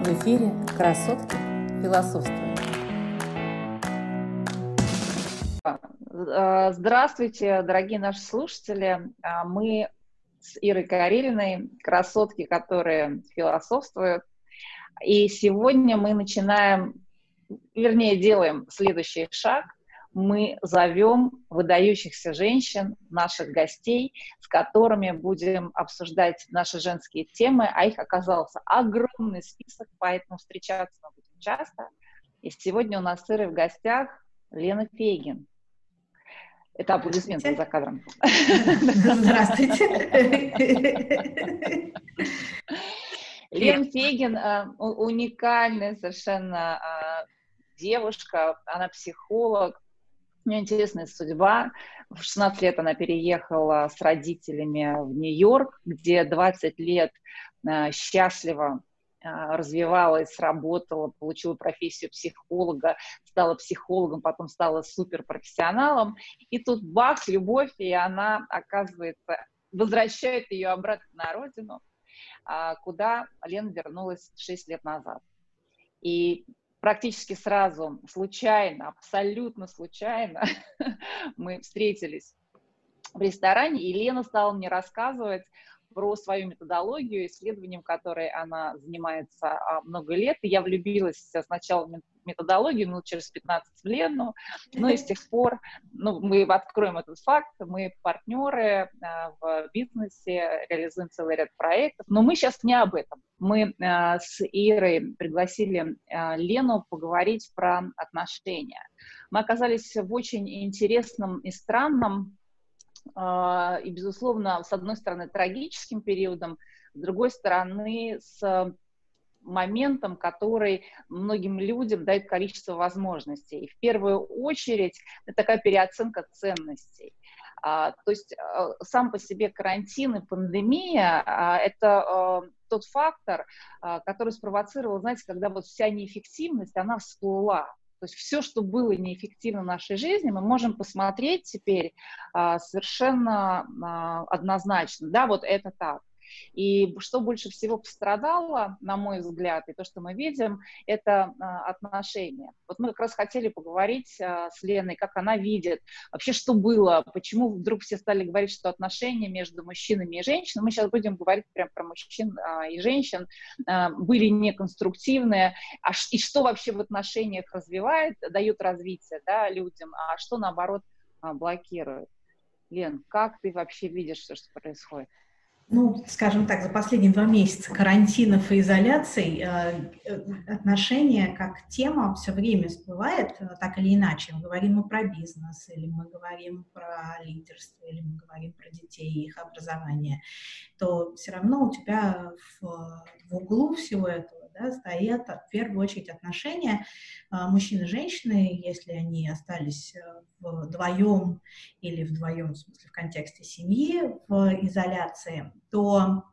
В эфире «Красотки философствуют». Э, здравствуйте, дорогие наши слушатели. А, мы с Ирой Карелиной, красотки, которые философствуют. И сегодня мы начинаем, вернее, делаем следующий шаг – мы зовем выдающихся женщин, наших гостей, с которыми будем обсуждать наши женские темы, а их оказался огромный список, поэтому встречаться мы будем часто. И сегодня у нас с в гостях Лена Фейгин. Это аплодисменты за кадром. Здравствуйте. Лена Фейгин э, уникальная совершенно э, девушка, она психолог, у нее интересная судьба. В 16 лет она переехала с родителями в Нью-Йорк, где 20 лет э, счастливо э, развивалась, работала, получила профессию психолога, стала психологом, потом стала суперпрофессионалом. И тут бах, любовь, и она, оказывается, возвращает ее обратно на родину, э, куда Лена вернулась 6 лет назад. И практически сразу, случайно, абсолютно случайно, мы встретились в ресторане, и Лена стала мне рассказывать про свою методологию, исследованием которой она занимается а, много лет. Я влюбилась сначала в методологию, ну, через 15 лет, ну, ну и с тех пор, ну, мы откроем этот факт, мы партнеры а, в бизнесе, реализуем целый ряд проектов, но мы сейчас не об этом. Мы а, с Ирой пригласили Лену поговорить про отношения. Мы оказались в очень интересном и странном а, и, безусловно, с одной стороны, трагическим периодом, с другой стороны, с моментом, который многим людям дает количество возможностей. И в первую очередь это такая переоценка ценностей. А, то есть а, сам по себе карантин и пандемия а, это а, тот фактор, а, который спровоцировал, знаете, когда вот вся неэффективность, она всплыла. То есть все, что было неэффективно в нашей жизни, мы можем посмотреть теперь а, совершенно а, однозначно. Да, вот это так. И что больше всего пострадало, на мой взгляд, и то, что мы видим, это а, отношения. Вот мы как раз хотели поговорить а, с Леной, как она видит, вообще что было, почему вдруг все стали говорить, что отношения между мужчинами и женщинами, мы сейчас будем говорить прям про мужчин а, и женщин, были неконструктивные, а, и что вообще в отношениях развивает, дает развитие да, людям, а что наоборот блокирует. Лен, как ты вообще видишь все, что происходит? Ну, скажем так, за последние два месяца карантинов и изоляций э, отношения как тема все время всплывает, э, так или иначе. Мы говорим мы про бизнес, или мы говорим про лидерство, или мы говорим про детей и их образование, то все равно у тебя в, в углу всего этого да, стоят в первую очередь отношения а, мужчины и женщины, если они остались э, вдвоем или вдвоем, в смысле в контексте семьи, в изоляции, то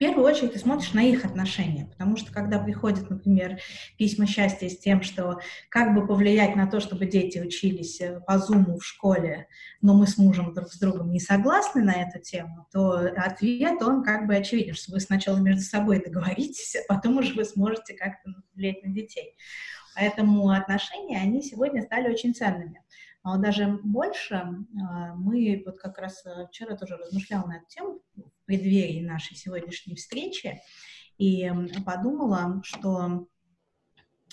первую очередь ты смотришь на их отношения, потому что когда приходят, например, письма счастья с тем, что как бы повлиять на то, чтобы дети учились э, по зуму в школе, но мы с мужем друг с другом не согласны на эту тему, то ответ, он как бы очевиден, что вы сначала между собой договоритесь, а потом уже вы сможете как-то влиять на детей. Поэтому отношения, они сегодня стали очень ценными. Но даже больше а, мы, вот как раз э, вчера тоже размышляла на эту тему, преддверии нашей сегодняшней встречи и подумала, что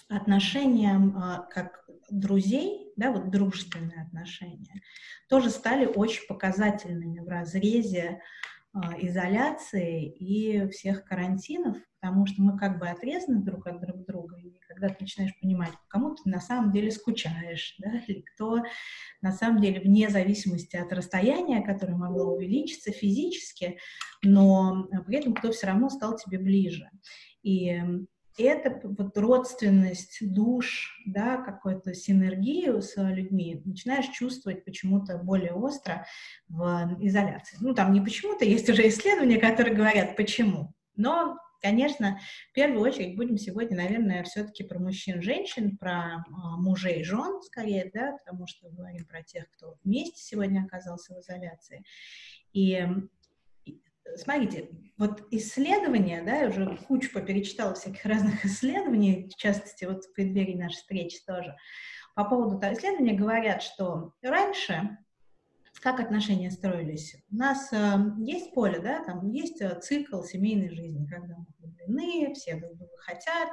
отношения а, как друзей, да, вот дружественные отношения, тоже стали очень показательными в разрезе изоляции и всех карантинов, потому что мы как бы отрезаны друг от друг друга, и когда ты начинаешь понимать, кому ты на самом деле скучаешь, да, или кто на самом деле вне зависимости от расстояния, которое могло увеличиться физически, но при этом кто все равно стал тебе ближе. И это вот родственность душ, да, какую-то синергию с людьми начинаешь чувствовать почему-то более остро в изоляции. Ну, там не почему-то, есть уже исследования, которые говорят, почему. Но, конечно, в первую очередь будем сегодня, наверное, все-таки про мужчин, женщин, про а, мужей, жен, скорее, да, потому что говорим про тех, кто вместе сегодня оказался в изоляции. И смотрите, вот исследования, да, я уже кучу поперечитала всяких разных исследований, в частности, вот в преддверии нашей встречи тоже, по поводу того исследования говорят, что раньше как отношения строились? У нас э, есть поле, да, там есть э, цикл семейной жизни, когда мы влюблены, все друг друга хотят,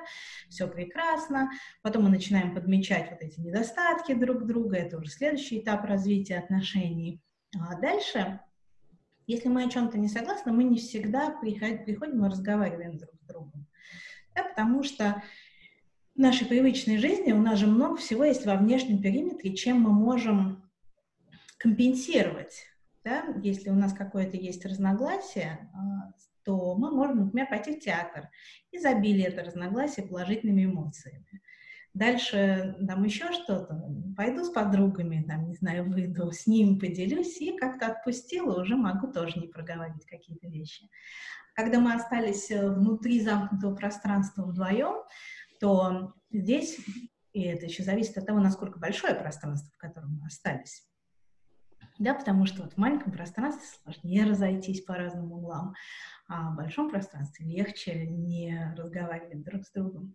все прекрасно, потом мы начинаем подмечать вот эти недостатки друг друга, это уже следующий этап развития отношений. А дальше, если мы о чем-то не согласны, мы не всегда приходим, и разговариваем друг с другом, да, потому что в нашей привычной жизни у нас же много всего есть во внешнем периметре, чем мы можем компенсировать. Да? Если у нас какое-то есть разногласие, а, то мы можем, например, пойти в театр и забили это разногласие положительными эмоциями. Дальше там еще что-то, пойду с подругами, там, не знаю, выйду, с ним поделюсь, и как-то отпустила, уже могу тоже не проговаривать какие-то вещи. Когда мы остались э, внутри замкнутого пространства вдвоем, то здесь, и это еще зависит от того, насколько большое пространство, в котором мы остались, да, потому что вот в маленьком пространстве сложнее разойтись по разным углам, а в большом пространстве легче не разговаривать друг с другом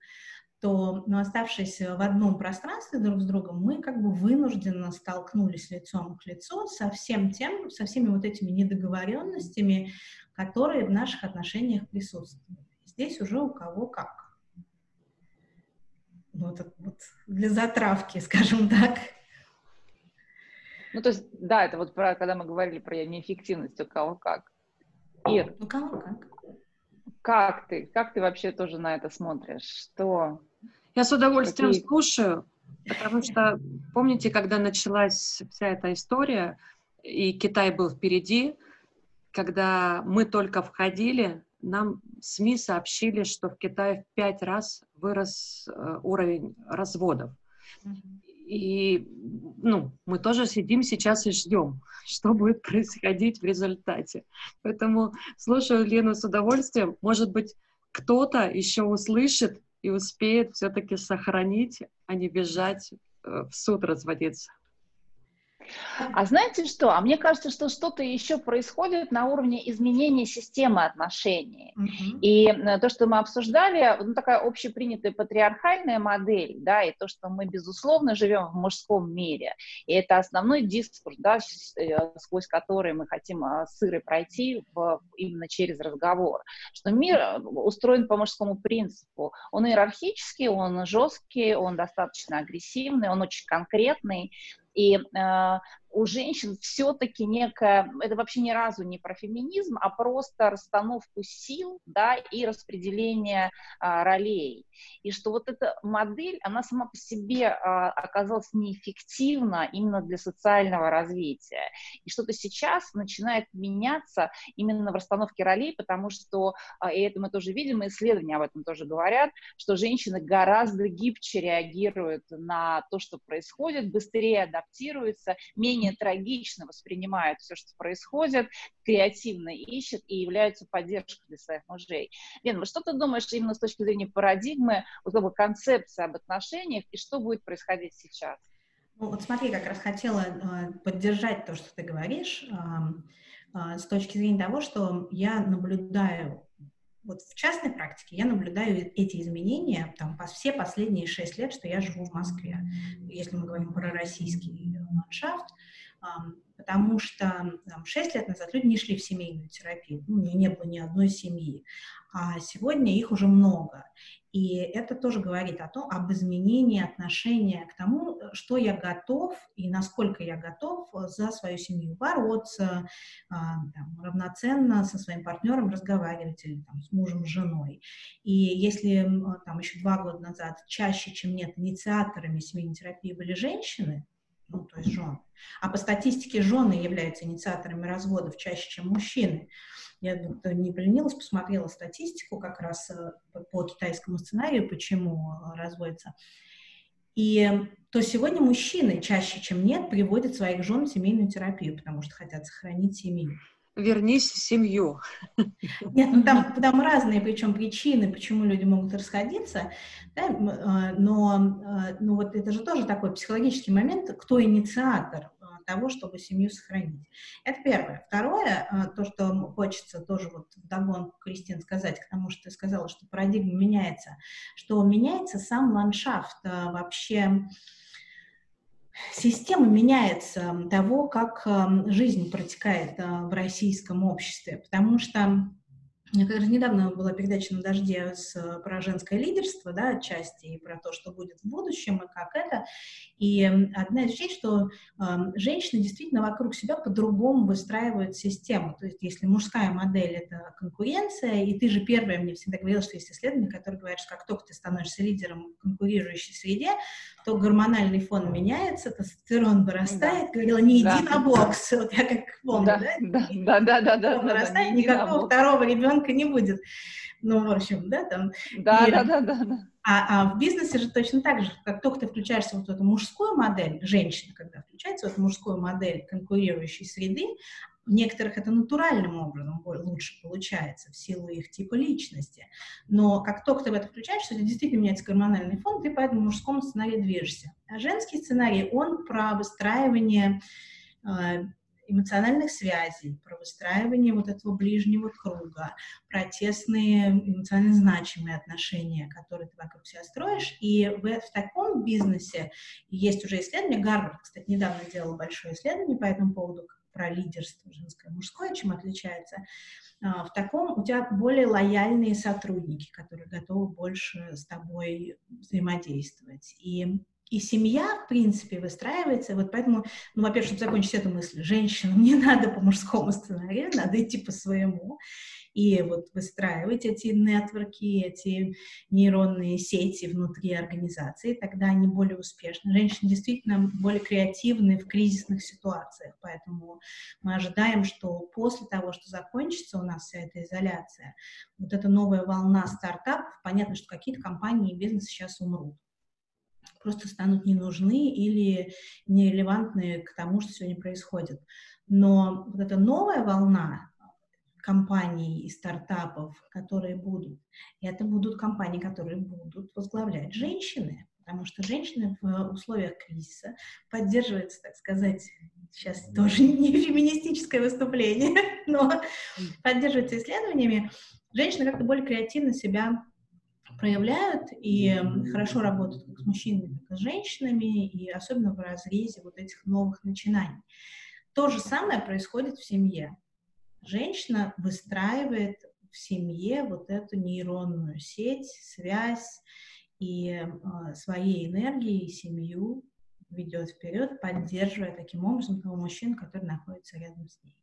то, но оставшись в одном пространстве друг с другом, мы как бы вынужденно столкнулись лицом к лицу со всем тем, со всеми вот этими недоговоренностями, которые в наших отношениях присутствуют. Здесь уже у кого как. Вот, вот для затравки, скажем так. Ну, то есть, да, это вот про, когда мы говорили про неэффективность, у кого как. Ир, у кого как. Как ты, как ты вообще тоже на это смотришь? Что? Я с удовольствием Какие... слушаю, потому что, помните, когда началась вся эта история, и Китай был впереди, когда мы только входили, нам СМИ сообщили, что в Китае в пять раз вырос э, уровень разводов. И ну, мы тоже сидим сейчас и ждем, что будет происходить в результате. Поэтому слушаю Лену с удовольствием. Может быть, кто-то еще услышит и успеет все-таки сохранить, а не бежать э, в суд разводиться. А знаете что? А мне кажется, что что-то еще происходит на уровне изменения системы отношений. Mm-hmm. И то, что мы обсуждали, ну, такая общепринятая патриархальная модель, да, и то, что мы, безусловно, живем в мужском мире, и это основной дискурс, да, э, сквозь который мы хотим а, сыры пройти в, именно через разговор, что мир э, устроен по мужскому принципу. Он иерархический, он жесткий, он достаточно агрессивный, он очень конкретный, и э, у женщин все-таки некая, это вообще ни разу не про феминизм, а просто расстановку сил, да, и распределение а, ролей. И что вот эта модель, она сама по себе а, оказалась неэффективна именно для социального развития. И что-то сейчас начинает меняться именно в расстановке ролей, потому что, а, и это мы тоже видим, и исследования об этом тоже говорят, что женщины гораздо гибче реагируют на то, что происходит, быстрее адаптируются, менее менее трагично воспринимают все, что происходит, креативно ищут и являются поддержкой для своих мужей. Лена, что ты думаешь именно с точки зрения парадигмы, вот как бы концепции об отношениях и что будет происходить сейчас? Ну, вот смотри, как раз хотела э, поддержать то, что ты говоришь, э, э, с точки зрения того, что я наблюдаю вот в частной практике я наблюдаю эти изменения там, по, все последние шесть лет, что я живу в Москве, если мы говорим про российский ландшафт, потому что там, 6 лет назад люди не шли в семейную терапию, ну, не было ни одной семьи, а сегодня их уже много. И это тоже говорит о том, об изменении отношения к тому, что я готов и насколько я готов за свою семью бороться, а, там, равноценно со своим партнером разговаривать или там, с мужем, с женой. И если там еще два года назад чаще, чем нет, инициаторами семейной терапии были женщины, ну, то есть жены. А по статистике жены являются инициаторами разводов чаще, чем мужчины. Я не поленилась, посмотрела статистику как раз э, по китайскому сценарию, почему э, разводятся. И то сегодня мужчины чаще, чем нет, приводят своих жен в семейную терапию, потому что хотят сохранить семью вернись в семью. Нет, ну там, там разные причем причины, почему люди могут расходиться, да, а, но, а, но вот это же тоже такой психологический момент, кто инициатор. А, того, чтобы семью сохранить. Это первое. Второе, то, что хочется тоже вот вдогонку, Кристин, сказать к тому, что ты сказала, что парадигма меняется, что меняется сам ландшафт вообще Система меняется того, как жизнь протекает в российском обществе, потому что как раз недавно была передача на дожде с, э, про женское лидерство, да, отчасти, и про то, что будет в будущем, и как это. И одна из вещей, что э, женщины действительно вокруг себя по-другому выстраивают систему. То есть если мужская модель — это конкуренция, и ты же первая мне всегда говорила, что есть исследования, которые говорят, что как только ты становишься лидером в конкурирующей среде, то гормональный фон меняется, тестостерон вырастает. Да. Говорила, не иди да. на бокс. Вот я как помню, да? Да, да, да, да. да, вырастает, да, никакого второго ребенка не будет. Ну, в общем, да, там. Да, и, да, да, да, да. А, а в бизнесе же точно так же, как только ты включаешься вот в эту мужскую модель, женщина, когда включается в эту мужскую модель конкурирующей среды, в некоторых это натуральным образом лучше получается в силу их типа личности. Но как только ты в это включаешься, это действительно меняется гормональный фон, ты по этому мужскому сценарию движешься. А женский сценарий, он про выстраивание э, эмоциональных связей, про выстраивание вот этого ближнего круга, про тесные эмоционально значимые отношения, которые ты вокруг себя строишь. И в, в таком бизнесе есть уже исследование, Гарвард, кстати, недавно делал большое исследование по этому поводу, про лидерство женское мужское, чем отличается, а, в таком у тебя более лояльные сотрудники, которые готовы больше с тобой взаимодействовать. И и семья, в принципе, выстраивается, вот поэтому, ну, во-первых, чтобы закончить эту мысль, женщинам не надо по мужскому сценарию, надо идти по своему, и вот выстраивать эти нетворки, эти нейронные сети внутри организации, тогда они более успешны. Женщины действительно более креативны в кризисных ситуациях, поэтому мы ожидаем, что после того, что закончится у нас вся эта изоляция, вот эта новая волна стартапов, понятно, что какие-то компании и бизнес сейчас умрут просто станут не нужны или нерелевантны к тому, что сегодня происходит. Но вот эта новая волна, компаний и стартапов, которые будут. И это будут компании, которые будут возглавлять женщины, потому что женщины в условиях кризиса поддерживаются, так сказать, сейчас тоже не феминистическое выступление, но поддерживаются исследованиями, женщины как-то более креативно себя проявляют и хорошо работают как с мужчинами, так и с женщинами, и особенно в разрезе вот этих новых начинаний. То же самое происходит в семье женщина выстраивает в семье вот эту нейронную сеть, связь и э, своей энергией семью ведет вперед, поддерживая таким образом того мужчину, который находится рядом с ней.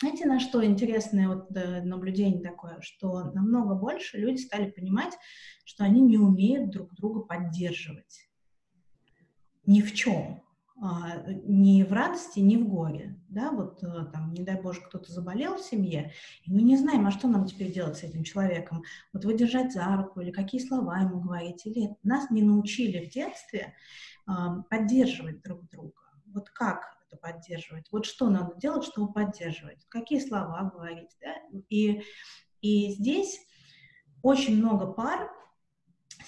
Знаете, на что интересное вот наблюдение такое, что намного больше люди стали понимать, что они не умеют друг друга поддерживать ни в чем. А, ни в радости, ни в горе, да, вот э, там, не дай Боже, кто-то заболел в семье, и мы не знаем, а что нам теперь делать с этим человеком, вот выдержать за руку, или какие слова ему говорить, или нас не научили в детстве а, поддерживать друг друга, вот как это поддерживать, вот что надо делать, чтобы поддерживать, какие слова говорить, да, и, и здесь очень много пар,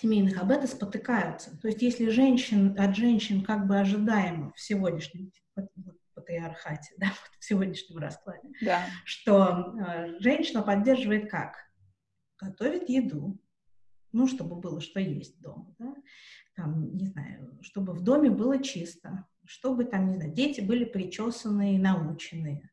семейных об этом спотыкаются. То есть если женщин, от женщин как бы ожидаемо в сегодняшнем патриархате, да, в сегодняшнем раскладе, да. что э, женщина поддерживает как? Готовит еду, ну, чтобы было что есть дома, да, там, не знаю, чтобы в доме было чисто, чтобы там, не знаю, дети были причесанные и наученные.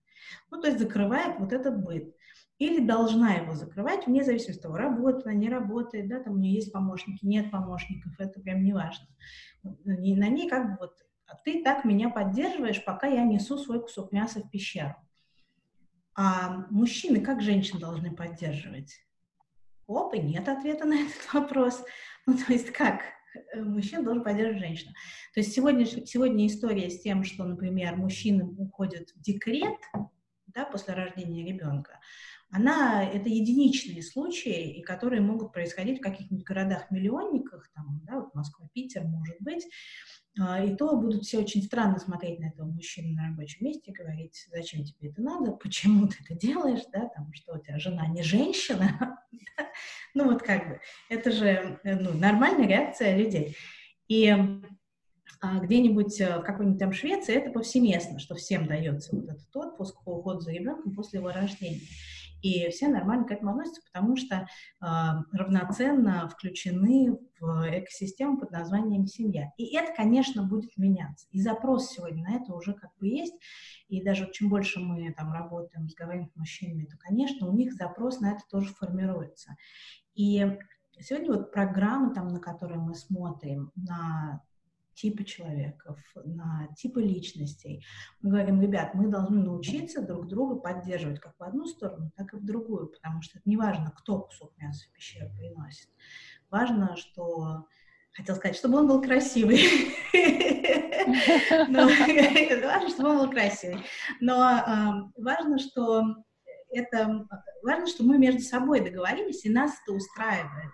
Ну, то есть закрывает вот этот быт или должна его закрывать, вне зависимости от того, работает она, не работает, да, там у нее есть помощники, нет помощников, это прям не важно. И на ней как бы вот, а ты так меня поддерживаешь, пока я несу свой кусок мяса в пещеру. А мужчины как женщин должны поддерживать? Оп, и нет ответа на этот вопрос. Ну, то есть как? Мужчина должен поддерживать женщину. То есть сегодня, сегодня история с тем, что, например, мужчины уходят в декрет да, после рождения ребенка, она, это единичные случаи, и которые могут происходить в каких-нибудь городах-миллионниках, там, да, вот Москва, Питер, может быть, а, и то будут все очень странно смотреть на этого мужчину на рабочем месте, говорить, зачем тебе это надо, почему ты это делаешь, да, там, что у тебя жена не женщина, ну вот как бы, это же ну, нормальная реакция людей. И А где-нибудь э, в какой-нибудь там Швеции это повсеместно, что всем дается вот этот отпуск по уходу за ребенком после его рождения. И все нормально к этому относятся, потому что э, равноценно включены в экосистему под названием семья. И это, конечно, будет меняться. И запрос сегодня на это уже как бы есть. И даже чем больше мы там работаем, разговариваем с мужчинами, то, конечно, у них запрос на это тоже формируется. И сегодня вот программы, там, на которые мы смотрим, на типы человеков, на типы личностей. Мы говорим, ребят, мы должны научиться друг друга поддерживать как в одну сторону, так и в другую, потому что это не важно, кто кусок мяса в пещеру приносит. Важно, что... Хотел сказать, чтобы он был красивый. Важно, чтобы он был красивый. Но важно, что это важно, что мы между собой договорились, и нас это устраивает,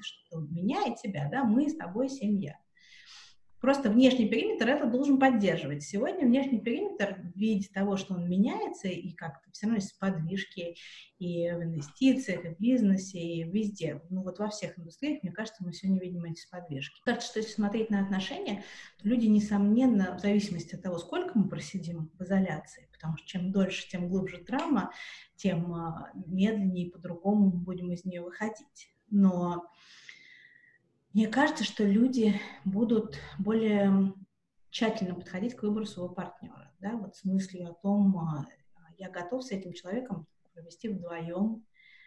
что меня и тебя, да, мы с тобой семья. Просто внешний периметр это должен поддерживать. Сегодня внешний периметр в виде того, что он меняется, и как-то все равно есть подвижки и в инвестициях, и в бизнесе, и везде. Ну вот во всех индустриях, мне кажется, мы сегодня видим эти подвижки. Кажется, что если смотреть на отношения, то люди, несомненно, в зависимости от того, сколько мы просидим в изоляции, потому что чем дольше, тем глубже травма, тем а, медленнее и по-другому мы будем из нее выходить. Но мне кажется, что люди будут более тщательно подходить к выбору своего партнера, да, вот с мыслью о том, а, я готов с этим человеком провести вдвоем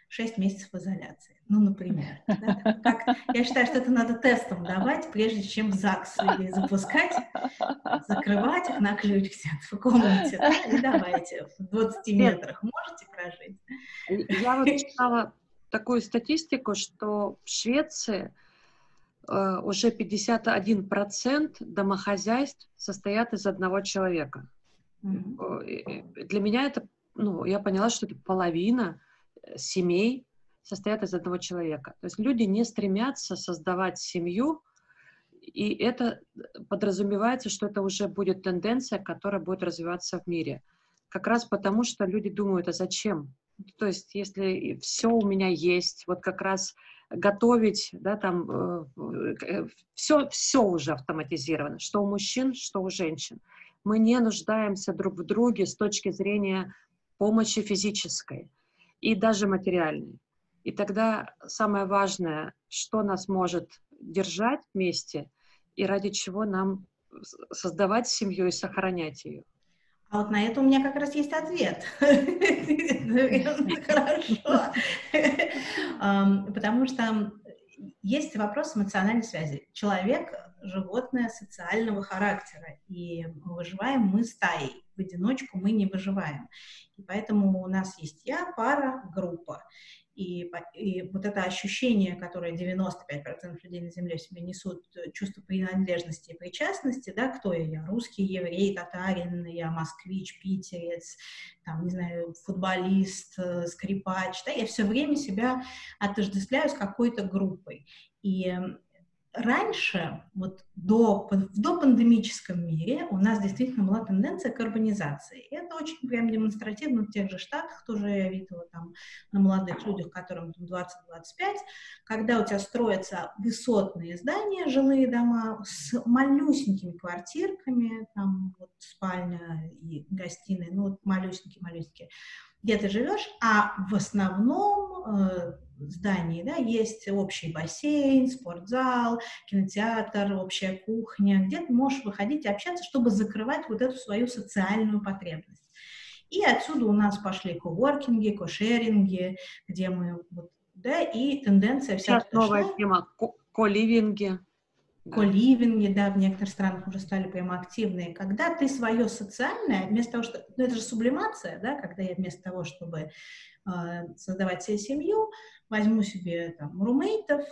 6 месяцев изоляции. Ну, например. Да, как, я считаю, что это надо тестом давать, прежде чем в ЗАГС людей запускать, закрывать их на ключ где-то в комнате, да, и давайте, в 20 метрах можете прожить. Я вот читала такую статистику, что в Швеции уже 51% домохозяйств состоят из одного человека. Mm-hmm. Для меня это, ну, я поняла, что это половина э, семей состоят из одного человека. То есть люди не стремятся создавать семью, и это подразумевается, что это уже будет тенденция, которая будет развиваться в мире. Как раз потому, что люди думают, а зачем? То есть, если все у меня есть, вот как раз готовить, да, там все, э, все уже автоматизировано, что у мужчин, что у женщин. Мы не нуждаемся друг в друге с точки зрения помощи физической и даже материальной. И тогда самое важное, что нас может держать вместе и ради чего нам создавать семью и сохранять ее. А вот на это у меня как раз есть ответ. Хорошо. Потому что есть вопрос эмоциональной связи. Человек — животное социального характера, и выживаем мы стаей. В одиночку мы не выживаем. И поэтому у нас есть я, пара, группа. И, и вот это ощущение, которое 95% людей на Земле в себе несут, э, чувство принадлежности и причастности, да, кто я, я русский, еврей, татарин, я москвич, питерец, там, не знаю, футболист, э, скрипач, да, я все время себя отождествляю с какой-то группой. И раньше, вот до, в допандемическом мире у нас действительно была тенденция к урбанизации. И это очень прям демонстративно в тех же Штатах, тоже я видела там на молодых людях, которым там 20-25, когда у тебя строятся высотные здания, жилые дома с малюсенькими квартирками, там вот спальня и гостиная, ну вот малюсенькие-малюсенькие, где ты живешь, а в основном э, здании, да, есть общий бассейн, спортзал, кинотеатр, общая кухня, где ты можешь выходить и общаться, чтобы закрывать вот эту свою социальную потребность. И отсюда у нас пошли коворкинги, кошеринги, где мы, вот, да, и тенденция вся... Сейчас новая шла. тема, ко-ливинги. Ко-ливинги, да, в некоторых странах уже стали прямо активные. Когда ты свое социальное, вместо того, что... Ну, это же сублимация, да, когда я вместо того, чтобы э, создавать себе семью, возьму себе там румейтов,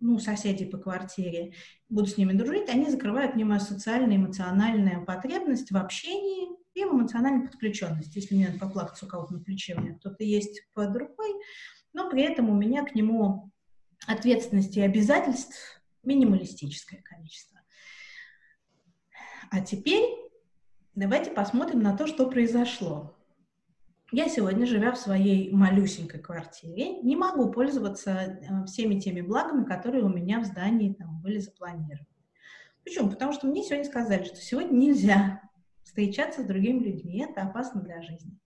ну, соседей по квартире, буду с ними дружить, они закрывают мне мою социальную, эмоциональную потребность в общении и в эмоциональной подключенности. Если мне надо поплакаться у кого-то на плече, у меня кто-то есть под рукой, но при этом у меня к нему ответственности и обязательств минималистическое количество. А теперь давайте посмотрим на то, что произошло. Я сегодня, живя в своей малюсенькой квартире, не могу пользоваться э, всеми теми благами, которые у меня в здании там были запланированы. Почему? Потому что мне сегодня сказали, что сегодня нельзя встречаться с другими людьми, это опасно для жизни.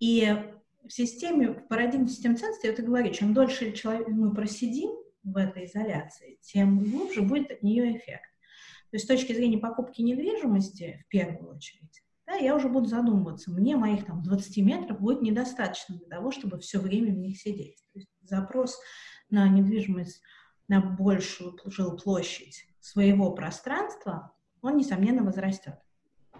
И в системе, в парадигме систем ценностей, я это говорю, чем дольше человек, мы просидим в этой изоляции, тем глубже будет от нее эффект. То есть с точки зрения покупки недвижимости, в первую очередь, да, я уже буду задумываться, мне моих там 20 метров будет недостаточно для того, чтобы все время в них сидеть. То есть запрос на недвижимость на большую жилплощадь своего пространства, он, несомненно, возрастет.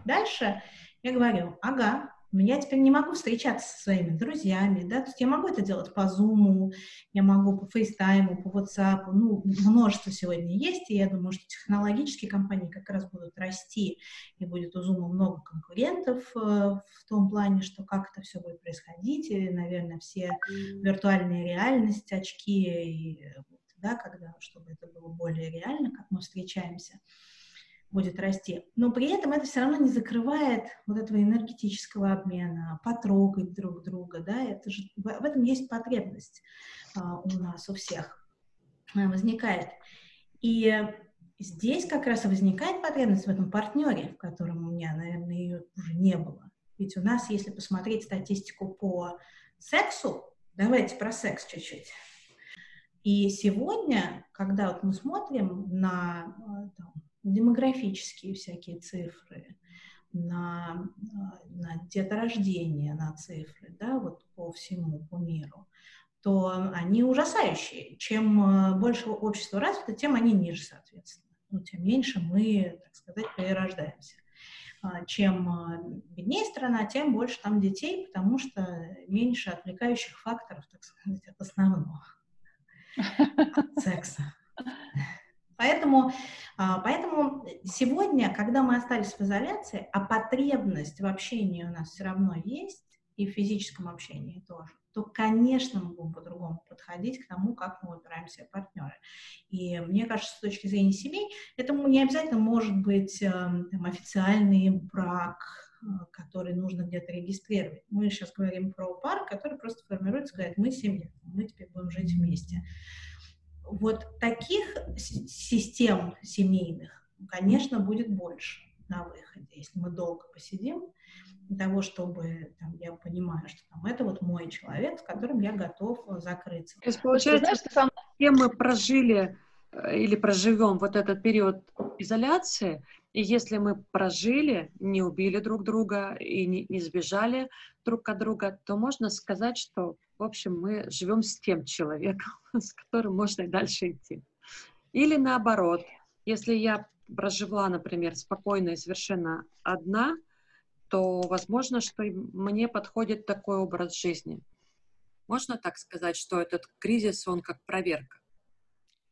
Дальше я говорю, ага, я теперь не могу встречаться со своими друзьями, да, то есть я могу это делать по Zoom, я могу по FaceTime, по WhatsApp, ну, множество сегодня есть, и я думаю, что технологические компании как раз будут расти, и будет у Zoom много конкурентов э, в том плане, что как это все будет происходить, и, наверное, все виртуальные реальности, очки, и, да, когда, чтобы это было более реально, как мы встречаемся будет расти. Но при этом это все равно не закрывает вот этого энергетического обмена, потрогать друг друга, да, это же, в, этом есть потребность а, у нас, у всех а, возникает. И здесь как раз и возникает потребность в этом партнере, в котором у меня, наверное, ее уже не было. Ведь у нас, если посмотреть статистику по сексу, давайте про секс чуть-чуть. И сегодня, когда вот мы смотрим на а, там, демографические всякие цифры, на, на деторождение, на цифры, да, вот по всему, по миру, то они ужасающие. Чем э, больше общество развито, тем они ниже, соответственно. Ну, тем меньше мы, так сказать, перерождаемся. А, чем э, беднее страна, тем больше там детей, потому что меньше отвлекающих факторов, так сказать, от основного от секса. Поэтому, а, поэтому сегодня, когда мы остались в изоляции, а потребность в общении у нас все равно есть, и в физическом общении тоже, то, конечно, мы будем по-другому подходить к тому, как мы выбираем себе партнеры. И мне кажется, с точки зрения семей, это не обязательно может быть эм, там, официальный брак, э, который нужно где-то регистрировать. Мы сейчас говорим про пар, который просто формируется, говорит, мы семья, мы теперь будем жить вместе вот таких систем семейных, конечно, будет больше на выходе, если мы долго посидим, для того, чтобы там, я понимаю, что там, это вот мой человек, с которым я готов закрыться. То есть, получается, знаешь, что сам... мы прожили э, или проживем вот этот период изоляции, и если мы прожили, не убили друг друга и не, не сбежали друг от друга, то можно сказать, что в общем, мы живем с тем человеком, с которым можно и дальше идти. Или наоборот, если я прожила, например, спокойно и совершенно одна, то возможно, что мне подходит такой образ жизни. Можно так сказать, что этот кризис, он как проверка?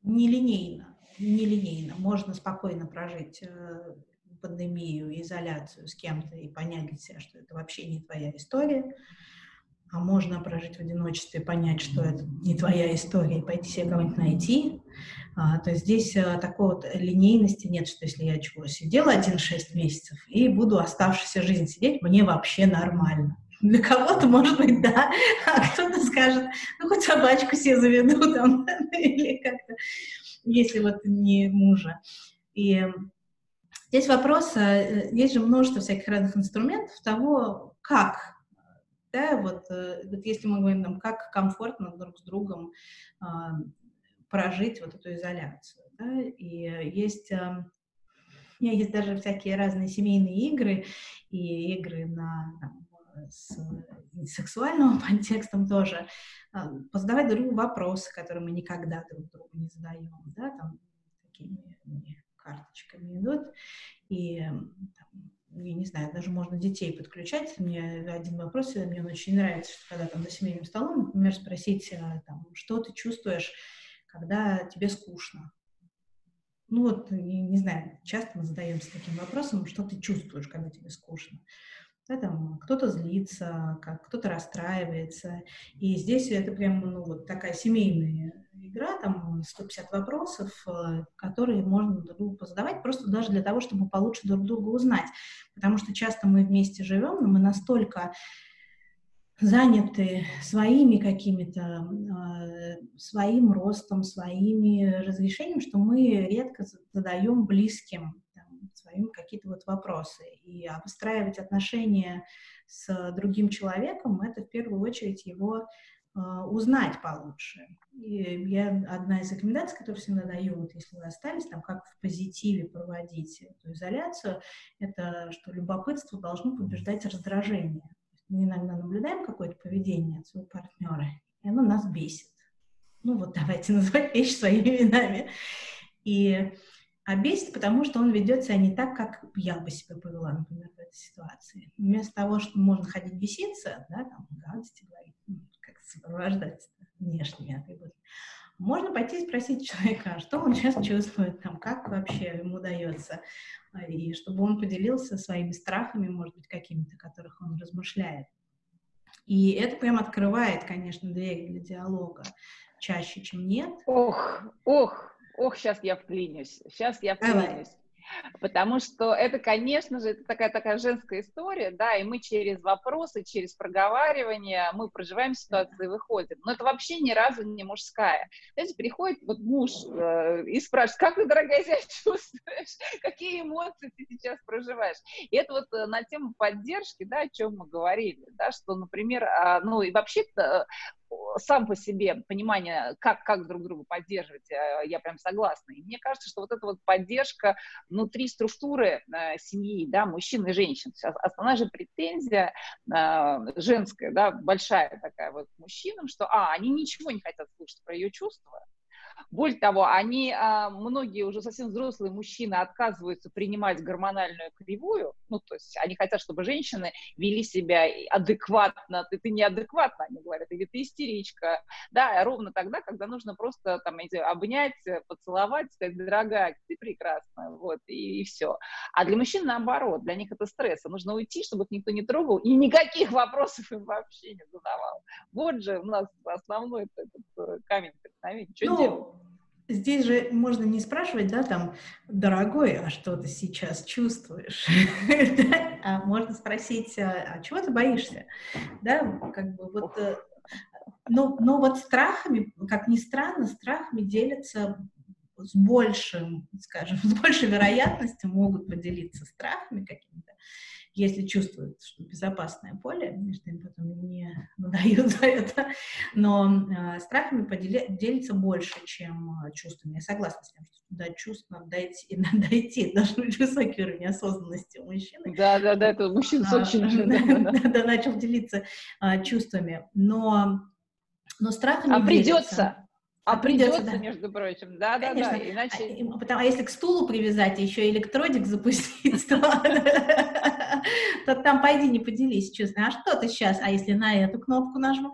Нелинейно, нелинейно. Можно спокойно прожить э, пандемию, изоляцию с кем-то и понять для себя, что это вообще не твоя история а можно прожить в одиночестве, понять, что это не твоя история, и пойти себе кого-нибудь найти. А, то есть здесь а, такой вот линейности нет, что если я чего сидела один-шесть месяцев и буду оставшуюся жизнь сидеть, мне вообще нормально. Для кого-то, может быть, да, а кто-то скажет, ну, хоть собачку себе заведу там, или как-то, если вот не мужа. И здесь вопрос, э, есть же множество всяких разных инструментов того, как да, вот, э, вот если мы говорим, там, как комфортно друг с другом э, прожить вот эту изоляцию, да, и есть, э, есть даже всякие разные семейные игры, и игры на, там, с сексуальным контекстом тоже, э, позадавать друг другу вопросы, которые мы никогда друг другу не задаем, да, там такими карточками идут, и там, я не знаю, даже можно детей подключать. Мне один вопрос, мне он очень нравится, что когда там за семейным столом, например, спросить, а, там, что ты чувствуешь, когда тебе скучно. Ну вот, не, не знаю, часто мы задаемся таким вопросом, что ты чувствуешь, когда тебе скучно. Да, там кто-то злится, как кто-то расстраивается. И здесь это прям, ну, вот такая семейная игра, там 150 вопросов, э, которые можно друг другу позадавать, просто даже для того, чтобы получше друг друга узнать. Потому что часто мы вместе живем, но мы настолько заняты своими какими-то, э, своим ростом, своими разрешениями, что мы редко задаем близким своим какие-то вот вопросы. И обустраивать отношения с другим человеком — это в первую очередь его э, узнать получше. И я одна из рекомендаций, которую всегда даю, вот если вы остались, там, как в позитиве проводить эту изоляцию, это что любопытство должно побеждать раздражение мы иногда наблюдаем какое-то поведение от своего партнера, и оно нас бесит. Ну вот давайте называть вещи своими именами. И а бесит, потому что он ведет себя не так, как я бы себя повела, например, в этой ситуации. Вместо того, что можно ходить беситься, да, там, гадости говорить, ну, как сопровождать внешние атрибуты, можно пойти спросить человека, что он сейчас чувствует, там, как вообще ему удается, а, и чтобы он поделился своими страхами, может быть, какими-то, которых он размышляет. И это прям открывает, конечно, двери для диалога чаще, чем нет. Ох, ох, ох, сейчас я вклинюсь, сейчас я вклинюсь. Потому что это, конечно же, это такая, такая женская история, да, и мы через вопросы, через проговаривание, мы проживаем ситуацию и выходим. Но это вообще ни разу не мужская. Знаете, приходит вот муж э, и спрашивает, как ты, дорогая, себя чувствуешь? Какие эмоции ты сейчас проживаешь? И это вот э, на тему поддержки, да, о чем мы говорили, да, что, например, э, ну и вообще-то сам по себе понимание, как, как друг друга поддерживать, э, я прям согласна. И мне кажется, что вот эта вот поддержка внутри структуры э, семьи, да, мужчин и женщин, основная же претензия э, женская, да, большая такая вот мужчинам, что, а, они ничего не хотят слушать про ее чувства, более того, они, а, многие уже совсем взрослые мужчины отказываются принимать гормональную кривую, ну, то есть они хотят, чтобы женщины вели себя адекватно, ты, ты неадекватно, они говорят, или ты истеричка, да, ровно тогда, когда нужно просто, там, эти, обнять, поцеловать, сказать, дорогая, ты прекрасна, вот, и, и все. А для мужчин наоборот, для них это стресс, нужно уйти, чтобы их никто не трогал, и никаких вопросов им вообще не задавал. Вот же у нас основной этот камень преткновения, что ну, делать? Здесь же можно не спрашивать, да, там, дорогой, а что ты сейчас чувствуешь? А можно спросить, а, а чего ты боишься? Да, как бы вот... Э, но, но вот страхами, как ни странно, страхами делятся с большим, скажем, с большей вероятностью могут поделиться страхами какими-то если чувствуют, что безопасное поле, что им потом не надают за это, но э, страхами подели, делится больше, чем э, чувствами. Я согласна с тем, что до чувств надо дойти, надо дойти, должен быть высокий уровень осознанности у мужчины. Да, да, да, это мужчина а, очень да, начал делиться а, чувствами, но, но страхами А придется, а придется, да. между прочим, да, да, да, иначе. А, потому, а если к стулу привязать, еще электродик запустить, то, то там пойди не поделись чувствами. А что ты сейчас? А если на эту кнопку нажму?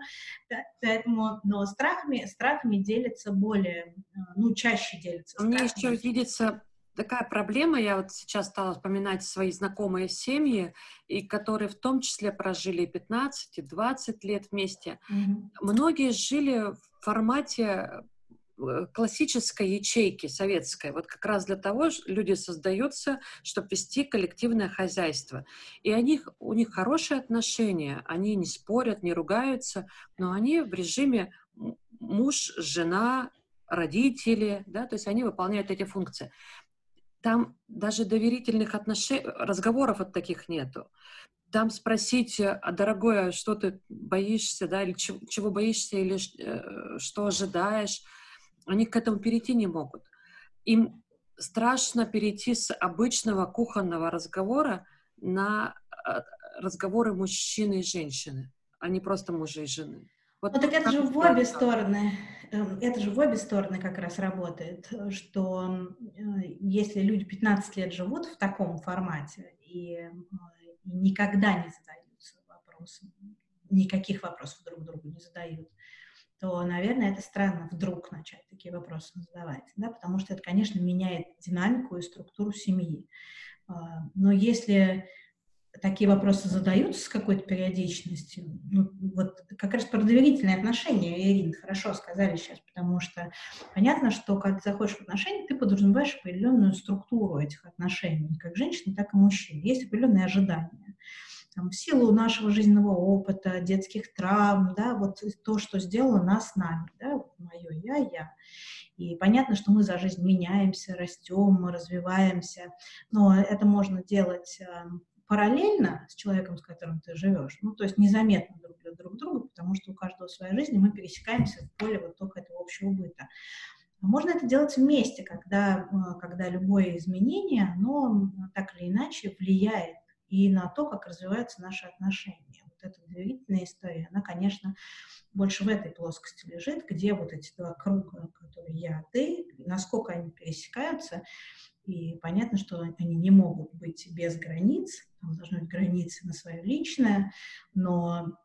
Поэтому, но страхами, страхами делятся более, ну, чаще делятся. Мне еще видится такая проблема, я вот сейчас стала вспоминать свои знакомые семьи, и которые в том числе прожили 15 и 20 лет вместе. Mm-hmm. Многие жили в формате э, классической ячейки советской. Вот как раз для того люди создаются, чтобы вести коллективное хозяйство. И они, у них хорошие отношения, они не спорят, не ругаются, но они в режиме муж, жена, родители, да, то есть они выполняют эти функции там даже доверительных отношений, разговоров от таких нету. Там спросить, а, дорогое, что ты боишься, да, или чего, чего боишься, или э, что ожидаешь, они к этому перейти не могут. Им страшно перейти с обычного кухонного разговора на а, разговоры мужчины и женщины, а не просто мужа и жены. Вот ну так это же в обе стороны, эм, это же в обе стороны как раз работает, что э, если люди 15 лет живут в таком формате и, э, и никогда не задаются вопросом, никаких вопросов друг другу не задают, то, наверное, это странно вдруг начать такие вопросы задавать, да, потому что это, конечно, меняет динамику и структуру семьи. А, но если такие вопросы задаются с какой-то периодичностью, ну, вот как раз про доверительные отношения, Ирина, хорошо сказали сейчас, потому что понятно, что когда ты заходишь в отношения, ты подразумеваешь определенную структуру этих отношений, как женщины, так и мужчин. Есть определенные ожидания. Там, в силу нашего жизненного опыта, детских травм, да, вот то, что сделало нас нами, да, мое я, я. И понятно, что мы за жизнь меняемся, растем, мы развиваемся, но это можно делать эм, параллельно с человеком, с которым ты живешь, ну, то есть незаметно друг для друг друга, потому что у каждого своя жизнь, и мы пересекаемся в поле вот только этого общего быта. А можно это делать вместе, когда, э, когда любое изменение, оно так или иначе влияет и на то, как развиваются наши отношения. Вот эта доверительная история, она, конечно, больше в этой плоскости лежит, где вот эти два круга, которые я, ты, насколько они пересекаются, и понятно, что они не могут быть без границ, там должны быть границы на свое личное, но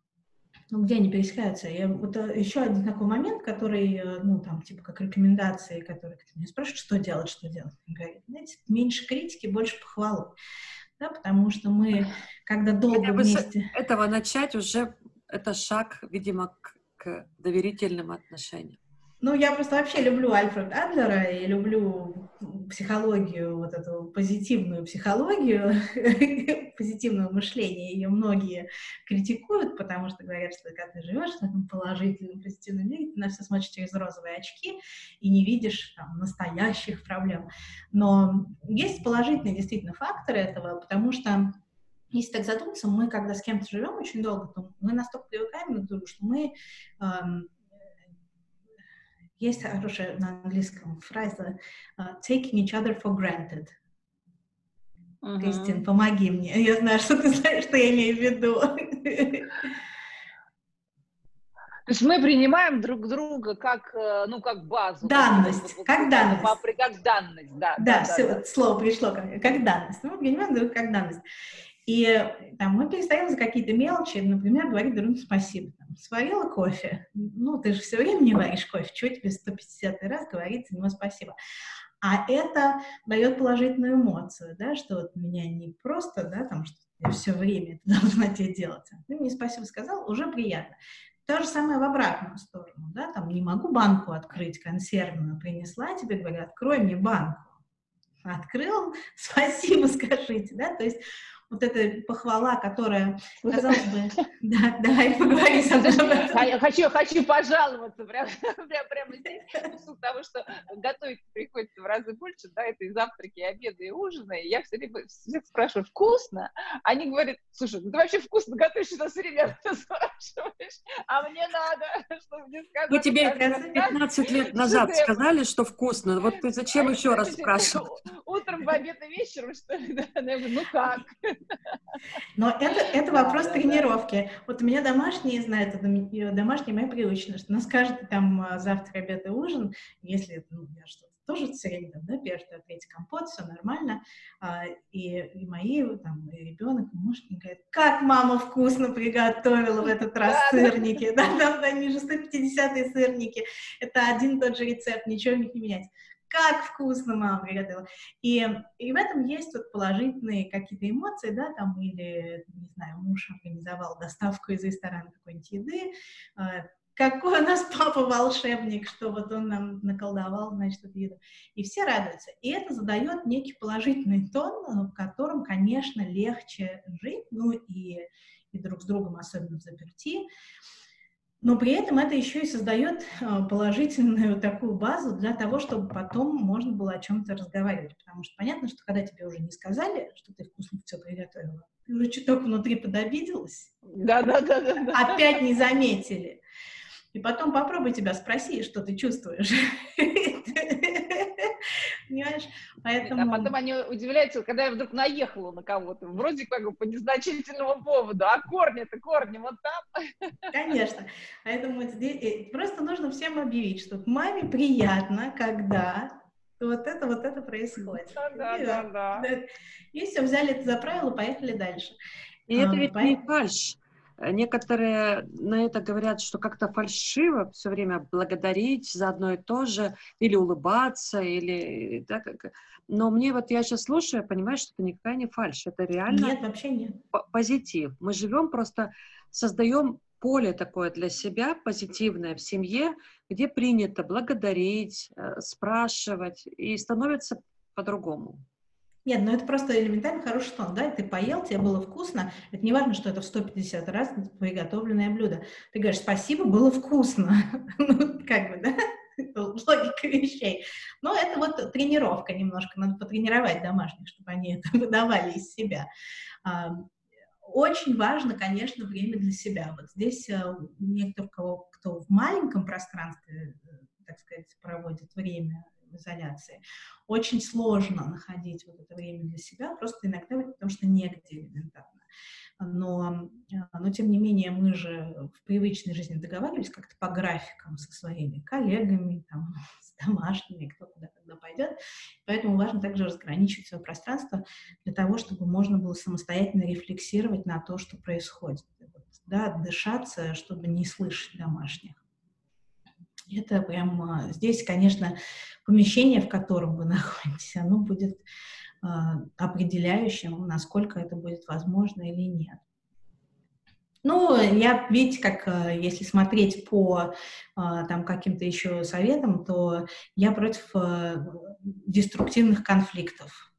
ну, где они пересекаются. И вот э, еще один такой момент, который, э, ну, там, типа, как рекомендации, которые меня спрашивают, что делать, что делать. Он говорит, знаете, меньше критики, больше похвалы да, потому что мы, когда долго вместе... этого начать уже, это шаг, видимо, к, к доверительным отношениям. Ну, я просто вообще люблю Альфреда Адлера и люблю психологию, вот эту позитивную психологию, позитивного мышления. Ее многие критикуют, потому что говорят, что когда ты живешь в таком положительном, позитивном мире, ты на все смотришь через розовые очки и не видишь там, настоящих проблем. Но есть положительные действительно факторы этого, потому что если так задуматься, мы, когда с кем-то живем очень долго, то мы настолько привыкаем друг к другу, что мы эм, есть хорошая на английском фраза uh, taking each other for granted. Uh-huh. Кристин, помоги мне. Я знаю, что ты знаешь, что я имею в виду. То есть мы принимаем друг друга как, э, ну, как базу. Данность, как, как данность. Как данность, да. Да, да все, да, слово пришло как, как данность. Мы принимаем друг как данность. И там, мы перестаем за какие-то мелочи, например, говорить другу спасибо. Там, сварила кофе, ну, ты же все время не варишь кофе, чего тебе 150 раз говорить него спасибо. А это дает положительную эмоцию, да, что вот меня не просто, да, там, что я все время это должна тебе делать. А ты мне спасибо сказал, уже приятно. То же самое в обратную сторону, да, там, не могу банку открыть консервную, принесла тебе, говорят, открой мне банку. Открыл, спасибо скажите, да, то есть вот эта похвала, которая, казалось бы, да, давай поговорим со мной. Хочу, хочу пожаловаться прямо, прямо, прямо здесь, потому что готовить приходится в разы больше, да, это и завтраки, и обеды, и ужины, и я все время всех спрашиваю, вкусно? Они говорят, слушай, ну ты вообще вкусно готовишь, что все время ты спрашиваешь, а мне надо, чтобы мне сказать. Ну тебе 15 лет назад сказали, что вкусно, вот ты зачем еще раз спрашиваешь? Утром, в обед и вечером, что ли, да? Ну как? Но это, это вопрос тренировки. Вот у меня домашние знают, домашние мои привычно, что у нас каждый там а, завтрак, обед и ужин, если ну, я что-то тоже все время, да, первый, второй, третий компот, все нормально, а, и, и мои, там, и ребенок, и муж мне говорит, как мама вкусно приготовила в этот раз сырники, да, да, они же 150 сырники, это один тот же рецепт, ничего в них не менять как вкусно мама приготовила. И, и в этом есть вот положительные какие-то эмоции, да, там, или, не знаю, муж организовал доставку из ресторана какой-нибудь еды, а, какой у нас папа волшебник, что вот он нам наколдовал, значит, эту еду. И все радуются. И это задает некий положительный тон, в котором, конечно, легче жить, ну и, и друг с другом, особенно в заперти но при этом это еще и создает а, положительную такую базу для того, чтобы потом можно было о чем-то разговаривать. Потому что понятно, что когда тебе уже не сказали, что ты вкусно все приготовила, ты уже чуток внутри подобиделась. Да, да, да, да. Опять не заметили. И потом попробуй тебя спроси, что ты чувствуешь. Понимаешь? Поэтому... А потом они удивляются, когда я вдруг наехала на кого-то, вроде как бы по незначительному поводу, а корни-то корни вот там. Конечно. Поэтому здесь э, просто нужно всем объявить, что маме приятно, когда вот это, вот это происходит. Да, да, и, да, да. И все, взяли это за правило, поехали дальше. И а, это ведь по... не фальш. Э, некоторые на это говорят, что как-то фальшиво все время благодарить за одно и то же, или улыбаться, или... Да, как... Но мне вот я сейчас слушаю, понимаю, что это никакая не фальш, это реально... Нет, вообще нет. Позитив. Мы живем просто, создаем поле такое для себя, позитивное в семье, где принято благодарить, э, спрашивать, и становится по-другому. Нет, ну это просто элементарно хороший тон, да, ты поел, тебе было вкусно, это не важно, что это в 150 раз приготовленное блюдо. Ты говоришь, спасибо, было вкусно. ну, как бы, да, логика вещей. Но это вот тренировка немножко, надо потренировать домашних, чтобы они это выдавали из себя. Очень важно, конечно, время для себя. Вот здесь э, некоторые, кто в маленьком пространстве, э, так сказать, проводит время изоляции, очень сложно находить вот это время для себя, просто иногда, потому что негде элементарно. Но, э, но, тем не менее, мы же в привычной жизни договаривались как-то по графикам со своими коллегами, там, с домашними, кто куда когда пойдет. Поэтому важно также разграничивать свое пространство для того, чтобы можно было самостоятельно рефлексировать на то, что происходит. Да, отдышаться, чтобы не слышать домашних. Это прям а, здесь, конечно, помещение, в котором вы находитесь, оно будет э, определяющим, насколько это будет возможно или нет. Ну, я, видите, как э, если смотреть по а, там каким-то еще советам, то я против э, деструктивных конфликтов.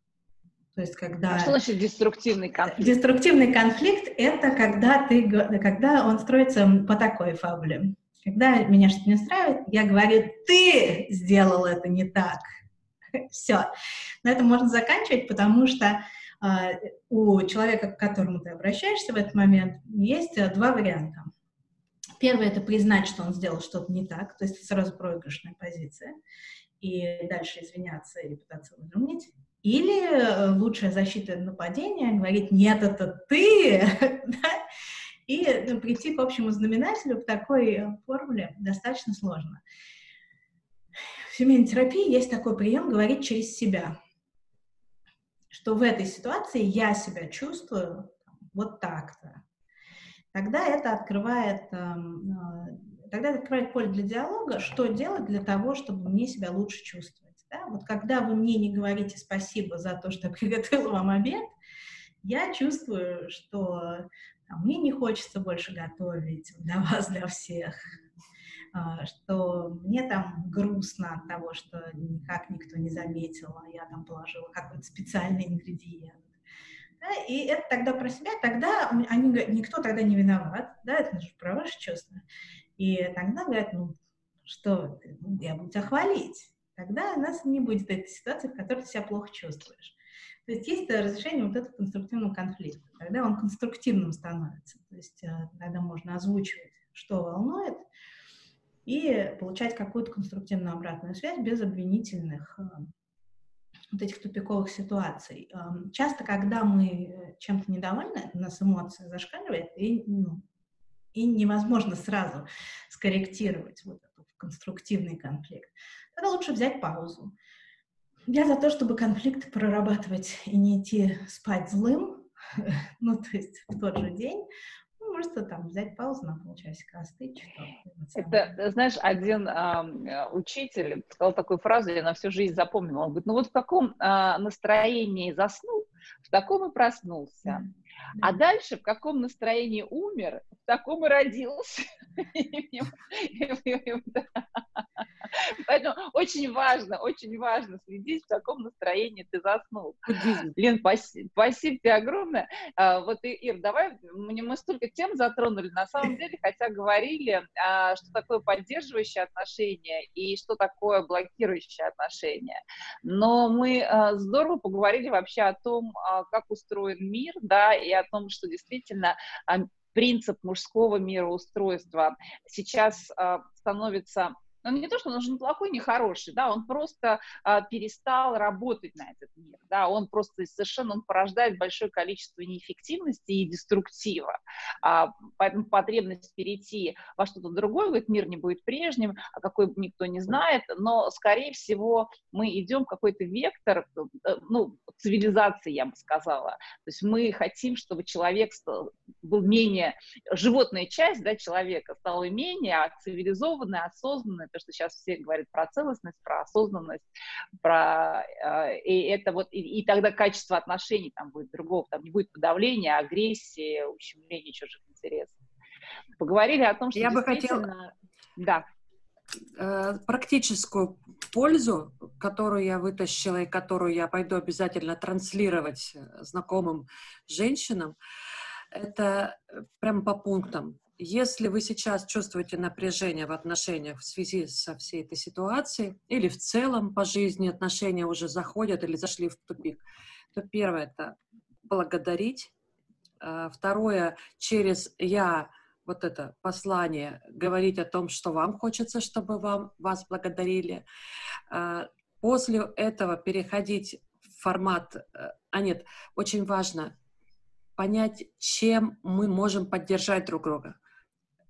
То есть, когда... А что значит деструктивный конфликт? Деструктивный конфликт — это когда, ты, когда он строится по такой фабуле. Когда меня что-то не устраивает, я говорю, ты сделал это не так. Все. На этом можно заканчивать, потому что э, у человека, к которому ты обращаешься в этот момент, есть э, два варианта. Первый — это признать, что он сделал что-то не так, то есть сразу проигрышная позиция, и дальше извиняться и пытаться выровнять. Или э, лучшая защита нападения говорит, нет, это ты, И ну, прийти к общему знаменателю в такой э, формуле достаточно сложно. В семейной терапии есть такой прием говорить через себя, что в этой ситуации я себя чувствую вот так-то. Тогда это открывает, эм, э, тогда это открывает поле для диалога, что делать для того, чтобы мне себя лучше чувствовать. Да? Вот когда вы мне не говорите спасибо за то, что я приготовила вам обед, я чувствую, что а мне не хочется больше готовить для вас, для всех, а, что мне там грустно от того, что никак никто не заметил, а я там положила какой-то специальный ингредиент. Да, и это тогда про себя, тогда они говорят, никто тогда не виноват, да, это же про ваши чувства. И тогда говорят, ну, что, ну, я буду тебя хвалить. Тогда у нас не будет этой ситуации, в которой ты себя плохо чувствуешь. То есть есть разрешение вот этого конструктивного конфликта, когда он конструктивным становится. То есть э, тогда можно озвучивать, что волнует, и получать какую-то конструктивную обратную связь без обвинительных э, вот этих тупиковых ситуаций. Часто, когда мы чем-то недовольны, у нас эмоция зашкаливает, и, ну, и невозможно сразу скорректировать вот этот конструктивный конфликт. Тогда лучше взять паузу, я за то, чтобы конфликт прорабатывать и не идти спать злым, ну, то есть в тот же день, ну, может, там взять паузу на полчасика, остыть. Это, знаешь, один э, учитель сказал такую фразу, я на всю жизнь запомнила. Он говорит, ну вот в каком э, настроении заснул, в таком и проснулся. А дальше в каком настроении умер, в таком и родился. Поэтому очень важно, очень важно следить, в каком настроении ты заснул. Лен, спасибо, спасибо тебе огромное. А, вот, Ир, давай, мы столько тем затронули, на самом деле, хотя говорили, а, что такое поддерживающее отношение и что такое блокирующее отношение. Но мы а, здорово поговорили вообще о том, как устроен мир, да, и о том, что действительно принцип мужского мироустройства сейчас становится он не то, что он уже не плохой, не хороший, да, он просто а, перестал работать на этот мир, да, он просто совершенно, он порождает большое количество неэффективности и деструктива, а, поэтому потребность перейти во что-то другое, говорит, мир не будет прежним, а какой никто не знает, но, скорее всего, мы идем в какой-то вектор, э, ну, цивилизации, я бы сказала, то есть мы хотим, чтобы человек стал, был менее, животная часть, да, человека стала менее, а цивилизованная, осознанная, то, что сейчас все говорят про целостность, про осознанность, про э, и это вот и, и тогда качество отношений там будет другого, там не будет подавления, агрессии, ущемления чужих интересов. Поговорили о том, что я бы хотела, да. э, практическую пользу, которую я вытащила и которую я пойду обязательно транслировать э, знакомым женщинам, это э, прям по пунктам. Если вы сейчас чувствуете напряжение в отношениях в связи со всей этой ситуацией, или в целом по жизни отношения уже заходят или зашли в тупик, то первое — это благодарить. А, второе — через «я» вот это послание, говорить о том, что вам хочется, чтобы вам, вас благодарили. А, после этого переходить в формат, э, а нет, очень важно понять, чем мы можем поддержать друг друга.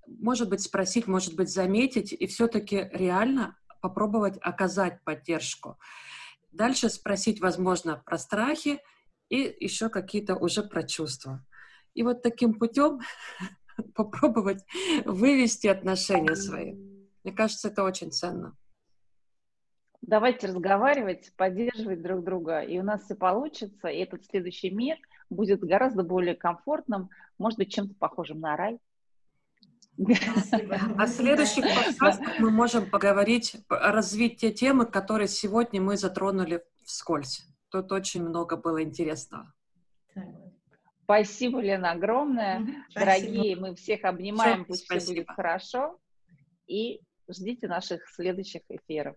Может быть, спросить, может быть, заметить, и все-таки реально попробовать оказать поддержку. Дальше спросить, возможно, про страхи и еще какие-то уже про чувства. И вот таким путем попробовать вывести отношения свои. Мне кажется, это очень ценно. Давайте разговаривать, поддерживать друг друга, и у нас все получится, и этот следующий мир будет гораздо более комфортным, может быть, чем-то похожим на рай. А в следующих подкастах мы можем поговорить, развить те темы, которые сегодня мы затронули вскользь. Тут очень много было интересного. Спасибо, Лена, огромное. Спасибо. Дорогие, мы всех обнимаем, Всем пусть спасибо. все будет хорошо. И ждите наших следующих эфиров.